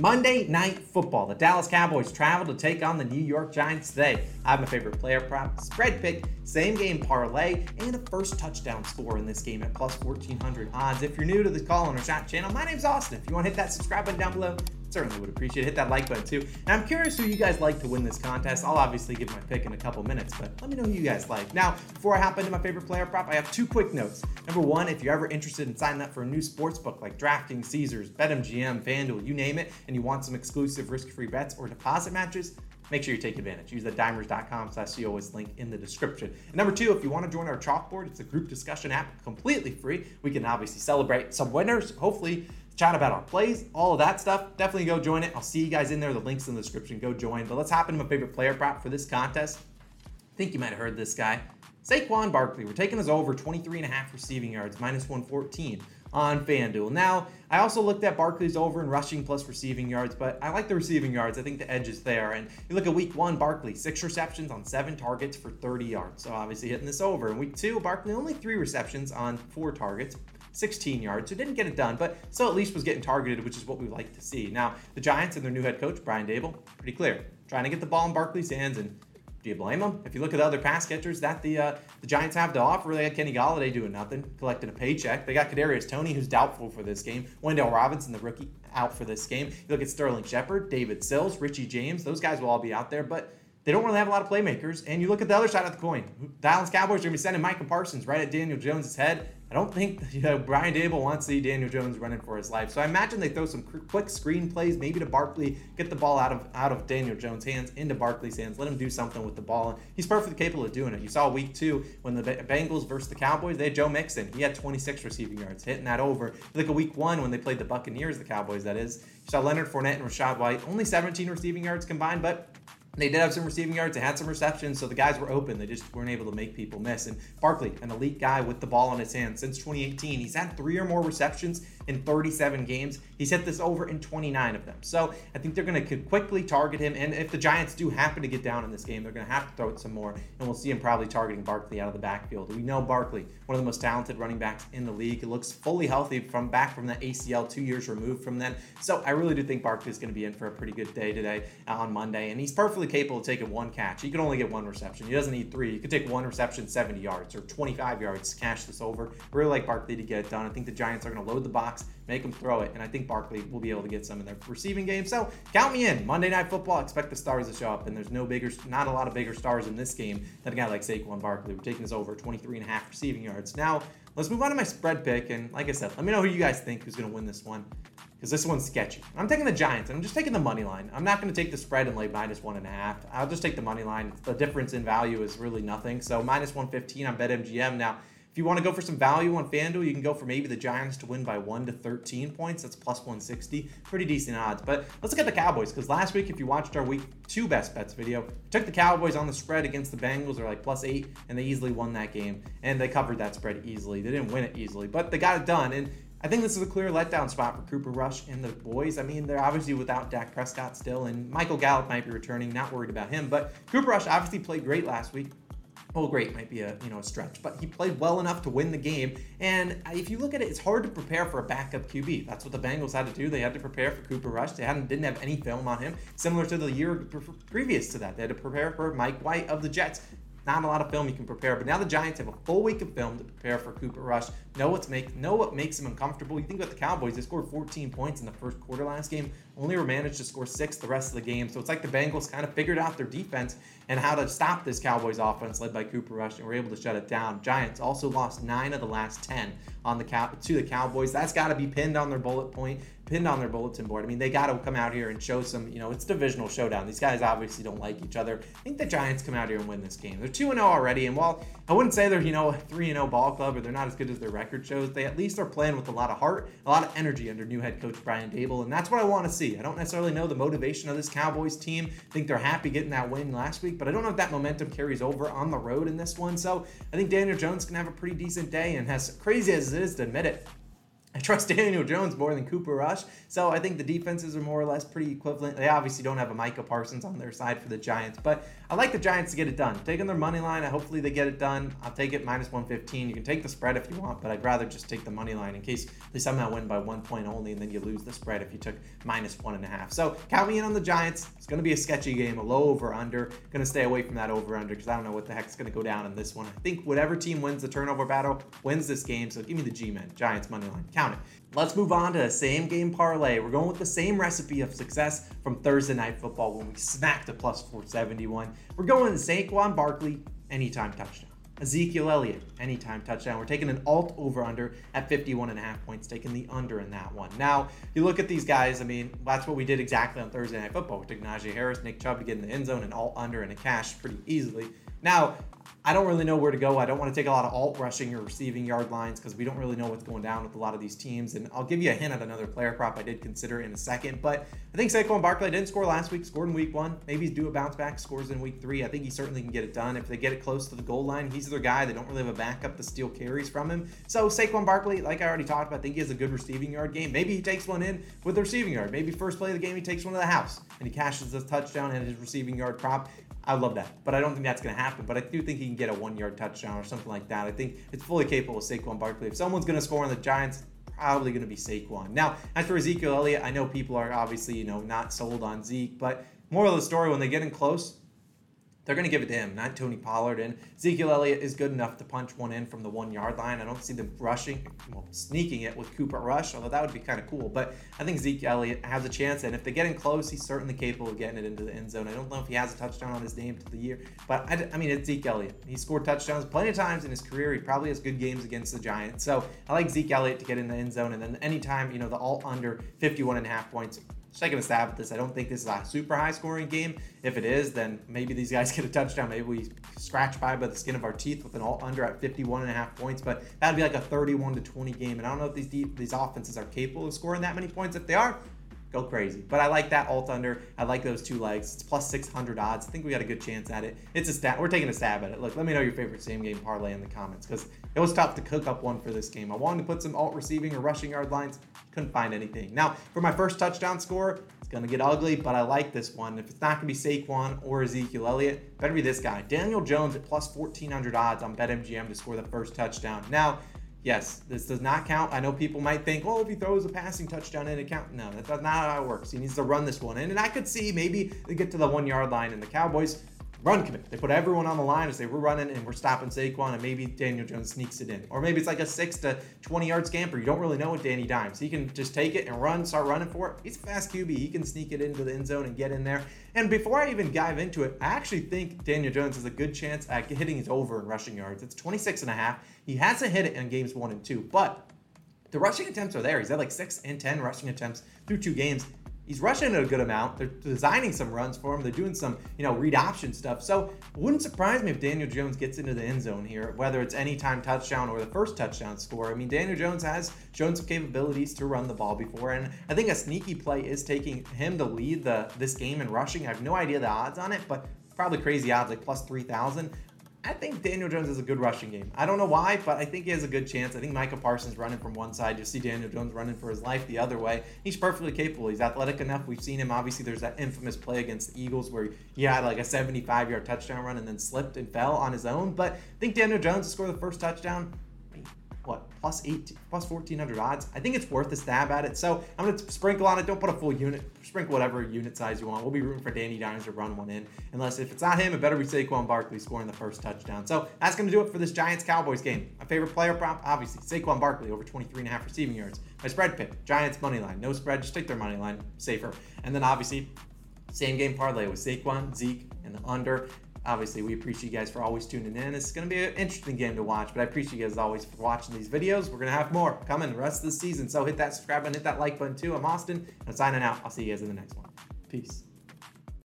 Monday Night Football. The Dallas Cowboys travel to take on the New York Giants today. I have my favorite player prop, spread pick, same game parlay, and a first touchdown score in this game at plus 1400 odds. If you're new to the Call on a Shot channel, my name's Austin. If you want to hit that subscribe button down below, certainly would appreciate it. Hit that like button too. And I'm curious who you guys like to win this contest. I'll obviously give my pick in a couple minutes, but let me know who you guys like. Now, before I hop into my favorite player prop, I have two quick notes. Number one, if you're ever interested in signing up for a new sports book like DraftKings, Caesars, BetMGM, FanDuel, you name it, and you want some exclusive risk-free bets or deposit matches, make sure you take advantage. Use the dimers.com slash COS link in the description. And number two, if you want to join our chalkboard, it's a group discussion app completely free. We can obviously celebrate some winners, hopefully chat about our plays, all of that stuff. Definitely go join it. I'll see you guys in there. The link's in the description. Go join. But let's hop into my favorite player prop for this contest. I think you might have heard this guy. Saquon Barkley. We're taking his over 23 and a half receiving yards, minus 114 on FanDuel. Now, I also looked at Barkley's over in rushing plus receiving yards, but I like the receiving yards. I think the edge is there. And you look at week one, Barkley, six receptions on seven targets for 30 yards. So obviously hitting this over. In week two, Barkley only three receptions on four targets, 16 yards. So didn't get it done, but still at least was getting targeted, which is what we like to see. Now, the Giants and their new head coach, Brian Daboll, pretty clear. Trying to get the ball in Barkley's hands and do you blame them? If you look at the other pass catchers that the uh, the Giants have to offer, they got Kenny Golladay doing nothing, collecting a paycheck. They got Kadarius Toney, who's doubtful for this game. Wan'Dale Robinson, the rookie, out for this game. You look at Sterling Shepard, David Sills, Richie James. Those guys will all be out there, but they don't really have a lot of playmakers. And you look at the other side of the coin. Dallas Cowboys are going to be sending Micah Parsons right at Daniel Jones' head. I don't think you know, Brian Daboll wants to see Daniel Jones running for his life. So I imagine they throw some quick screen plays, maybe to Barkley, get the ball out of out of Daniel Jones' hands into Barkley's hands, let him do something with the ball. And He's perfectly capable of doing it. You saw week two when the Bengals versus the Cowboys, they had Joe Mixon. He had 26 receiving yards, hitting that over. Look at week one when they played the Buccaneers, the Cowboys, that is. You saw Leonard Fournette and Rachaad White, only 17 receiving yards combined, but they did have some receiving yards. They had some receptions, so the guys were open. They just weren't able to make people miss. And Barkley, an elite guy with the ball in his hands since 2018, he's had three or more receptions in 37 games. He's hit this over in 29 of them. So I think they're going to quickly target him. And if the Giants do happen to get down in this game, they're going to have to throw it some more. And we'll see him probably targeting Barkley out of the backfield. We know Barkley, one of the most talented running backs in the league. He looks fully healthy from back from that ACL two years removed from then. So I really do think Barkley is going to be in for a pretty good day today uh, on Monday. And he's perfectly capable of taking one catch. He can only get one reception. He doesn't need three. He could take one reception, 70 yards or 25 yards, to cash this over. I really like Barkley to get it done. I think the Giants are going to load the box box, make them throw it, and I think Barkley will be able to get some in their receiving game. So count me in. Monday Night Football, expect the stars to show up, and there's no bigger, not a lot of bigger stars in this game than a guy like Saquon Barkley. We're taking this over 23 and a half receiving yards. Now let's move on to my spread pick, and like I said, let me know who you guys think who's going to win this one. Because this one's sketchy. I'm taking the Giants. I'm just taking the money line. I'm not going to take the spread and lay minus one and a half. I'll just take the money line. The difference in value is really nothing. So minus 115 on BetMGM. Now, if you want to go for some value on FanDuel, you can go for maybe the Giants to win by 1 to 13 points. That's plus 160. Pretty decent odds. But let's look at the Cowboys because last week, if you watched our week two best bets video, took the Cowboys on the spread against the Bengals. They're like plus eight, and they easily won that game. And they covered that spread easily. They didn't win it easily, but they got it done. And I think this is a clear letdown spot for Cooper Rush and the boys. I mean, they're obviously without Dak Prescott still, and Michael Gallup might be returning. Not worried about him, but Cooper Rush obviously played great last week well, great might be a you know a stretch, but he played well enough to win the game. And if you look at it, it's hard to prepare for a backup QB. That's what the Bengals had to do. They had to prepare for Cooper Rush. They hadn't didn't have any film on him, similar to the year previous to that. They had to prepare for Mike White of the Jets. Not a lot of film you can prepare, but now the Giants have a full week of film to prepare for Cooper Rush. Know what's make know what makes him uncomfortable. You think about the Cowboys; they scored 14 points in the first quarter last game, only were managed to score six the rest of the game. So it's like the Bengals kind of figured out their defense and how to stop this Cowboys offense led by Cooper Rush, and were able to shut it down. Giants also lost nine of the last 10 on the cow to the Cowboys. That's got to be pinned on their bullet point pinned on their bulletin board. I mean, they got to come out here and show some, you know, it's divisional showdown. These guys obviously don't like each other. I think the Giants come out here and win this game. They're 2 0 already. And while I wouldn't say they're, you know, a 3 0 ball club or they're not as good as their record shows, they at least are playing with a lot of heart, a lot of energy under new head coach Brian Daboll. And that's what I want to see. I don't necessarily know the motivation of this Cowboys team. I think they're happy getting that win last week, but I don't know if that momentum carries over on the road in this one. So I think Daniel Jones can have a pretty decent day. And as crazy as it is to admit it, I trust Daniel Jones more than Cooper Rush. So I think the defenses are more or less pretty equivalent. They obviously don't have a Micah Parsons on their side for the Giants, but I like the Giants to get it done. Taking their money line, hopefully they get it done. I'll take it minus 115. You can take the spread if you want, but I'd rather just take the money line in case they somehow win by one point only and then you lose the spread if you took minus one and a half. So count me in on the Giants. It's going to be a sketchy game, a low over under. Going to stay away from that over under because I don't know what the heck's going to go down in this one. I think whatever team wins the turnover battle wins this game. So give me the G men, Giants money line. Count it. Let's move on to the same game parlay. We're going with the same recipe of success from Thursday Night Football when we smacked a plus 471. We're going to Saquon Barkley anytime touchdown. Ezekiel Elliott, anytime touchdown. We're taking an alt over under at 51 and a half points, taking the under in that one. Now, you look at these guys, I mean, that's what we did exactly on Thursday Night Football. We took Najee Harris, Nick Chubb to get in the end zone and alt under and a cash pretty easily. Now, I don't really know where to go. I don't want to take a lot of alt rushing or receiving yard lines because we don't really know what's going down with a lot of these teams. And I'll give you a hint at another player prop I did consider in a second. But I think Saquon Barkley didn't score last week, scored in week one. Maybe he's due a bounce back, scores in week three. I think he certainly can get it done. If they get it close to the goal line, he's their guy. They don't really have a backup to steal carries from him. So Saquon Barkley, like I already talked about, I think he has a good receiving yard game. Maybe he takes one in with the receiving yard. Maybe first play of the game he takes one to the house and he cashes the touchdown and his receiving yard prop. I love that, but I don't think that's going to happen. But I do think he can get a one-yard touchdown or something like that. I think it's fully capable of Saquon Barkley. If someone's going to score on the Giants, probably going to be Saquon. Now, as for Ezekiel Elliott, I know people are obviously you know not sold on Zeke, but moral of the story: when they get in close, they're going to give it to him, not Tony Pollard. And Ezekiel Elliott is good enough to punch one in from the one yard line. I don't see them rushing, well, sneaking it with Cooper Rush, although that would be kind of cool. But I think Zeke Elliott has a chance. And if they get in close, he's certainly capable of getting it into the end zone. I don't know if he has a touchdown on his name to the year, but I, I mean, it's Zeke Elliott. He scored touchdowns plenty of times in his career. He probably has good games against the Giants. So I like Zeke Elliott to get in the end zone. And then anytime, you know, the all under 51 and a half points, taking a stab at this. I don't think this is a super high scoring game. If it is, then maybe these guys get a touchdown. Maybe we scratch by by the skin of our teeth with an all under at 51 and a half points. But that'd be like a 31 to 20 game. And I don't know if these deep, these offenses are capable of scoring that many points. If they are, go crazy. But I like that alt under. I like those two legs. It's plus 600 odds. I think we got a good chance at it. It's a stat. We're taking a stab at it. Look, let me know your favorite same game parlay in the comments because it was tough to cook up one for this game. I wanted to put some alt receiving or rushing yard lines. Couldn't find anything. Now, for my first touchdown score, it's going to get ugly, but I like this one. If it's not going to be Saquon or Ezekiel Elliott, better be this guy. Daniel Jones at plus 1,400 odds on BetMGM to score the first touchdown. Now, yes, this does not count. I know people might think, oh, if he throws a passing touchdown in, it count. No, that's not how it works. He needs to run this one in. And I could see maybe they get to the one yard line and the Cowboys run commit. They put everyone on the line and say, we're running and we're stopping Saquon, and maybe Daniel Jones sneaks it in. Or maybe it's like a 6 to 20 yard scamper. You don't really know what Danny Dimes. He can just take it and run, start running for it. He's a fast QB. He can sneak it into the end zone and get in there. And before I even dive into it, I actually think Daniel Jones has a good chance at hitting his over in rushing yards. It's 26 and a half. He hasn't hit it in games one and two, but the rushing attempts are there. He's had like six and 10 rushing attempts through two games he's rushing a good amount. They're designing some runs for him. They're doing some, you know, read option stuff. So wouldn't surprise me if Daniel Jones gets into the end zone here, whether it's anytime touchdown or the first touchdown score. I mean, Daniel Jones has shown some capabilities to run the ball before, and I think a sneaky play is taking him to lead the this game in rushing. I have no idea the odds on it, but probably crazy odds, like plus 3,000. I think Daniel Jones has a good rushing game. I don't know why, but I think he has a good chance. I think Micah Parsons running from one side. You'll see Daniel Jones running for his life the other way. He's perfectly capable. He's athletic enough. We've seen him. Obviously, there's that infamous play against the Eagles where he had like a 75 yard touchdown run and then slipped and fell on his own. But I think Daniel Jones scored the first touchdown what plus eight plus 1400 odds? I think it's worth a stab at it. So i'm going to sprinkle on it. Don't put a full unit sprinkle whatever unit size you want. We'll be rooting for danny dimes to run one in. Unless if it's not him it better be Saquon Barkley scoring the first touchdown. So that's going to do it for this giants cowboys game. My favorite player prop obviously Saquon Barkley over 23 and a half receiving yards. My spread pick giants money line. No spread just take their money line safer. And then obviously same game parlay with Saquon, Zeke, and the under obviously we appreciate you guys for always tuning in. It's going to be an interesting game to watch but i appreciate you guys always for watching these videos. We're going to have more coming the rest of the season so hit that subscribe and hit that like button too. I'm austin and signing out. I'll see you guys in the next one. Peace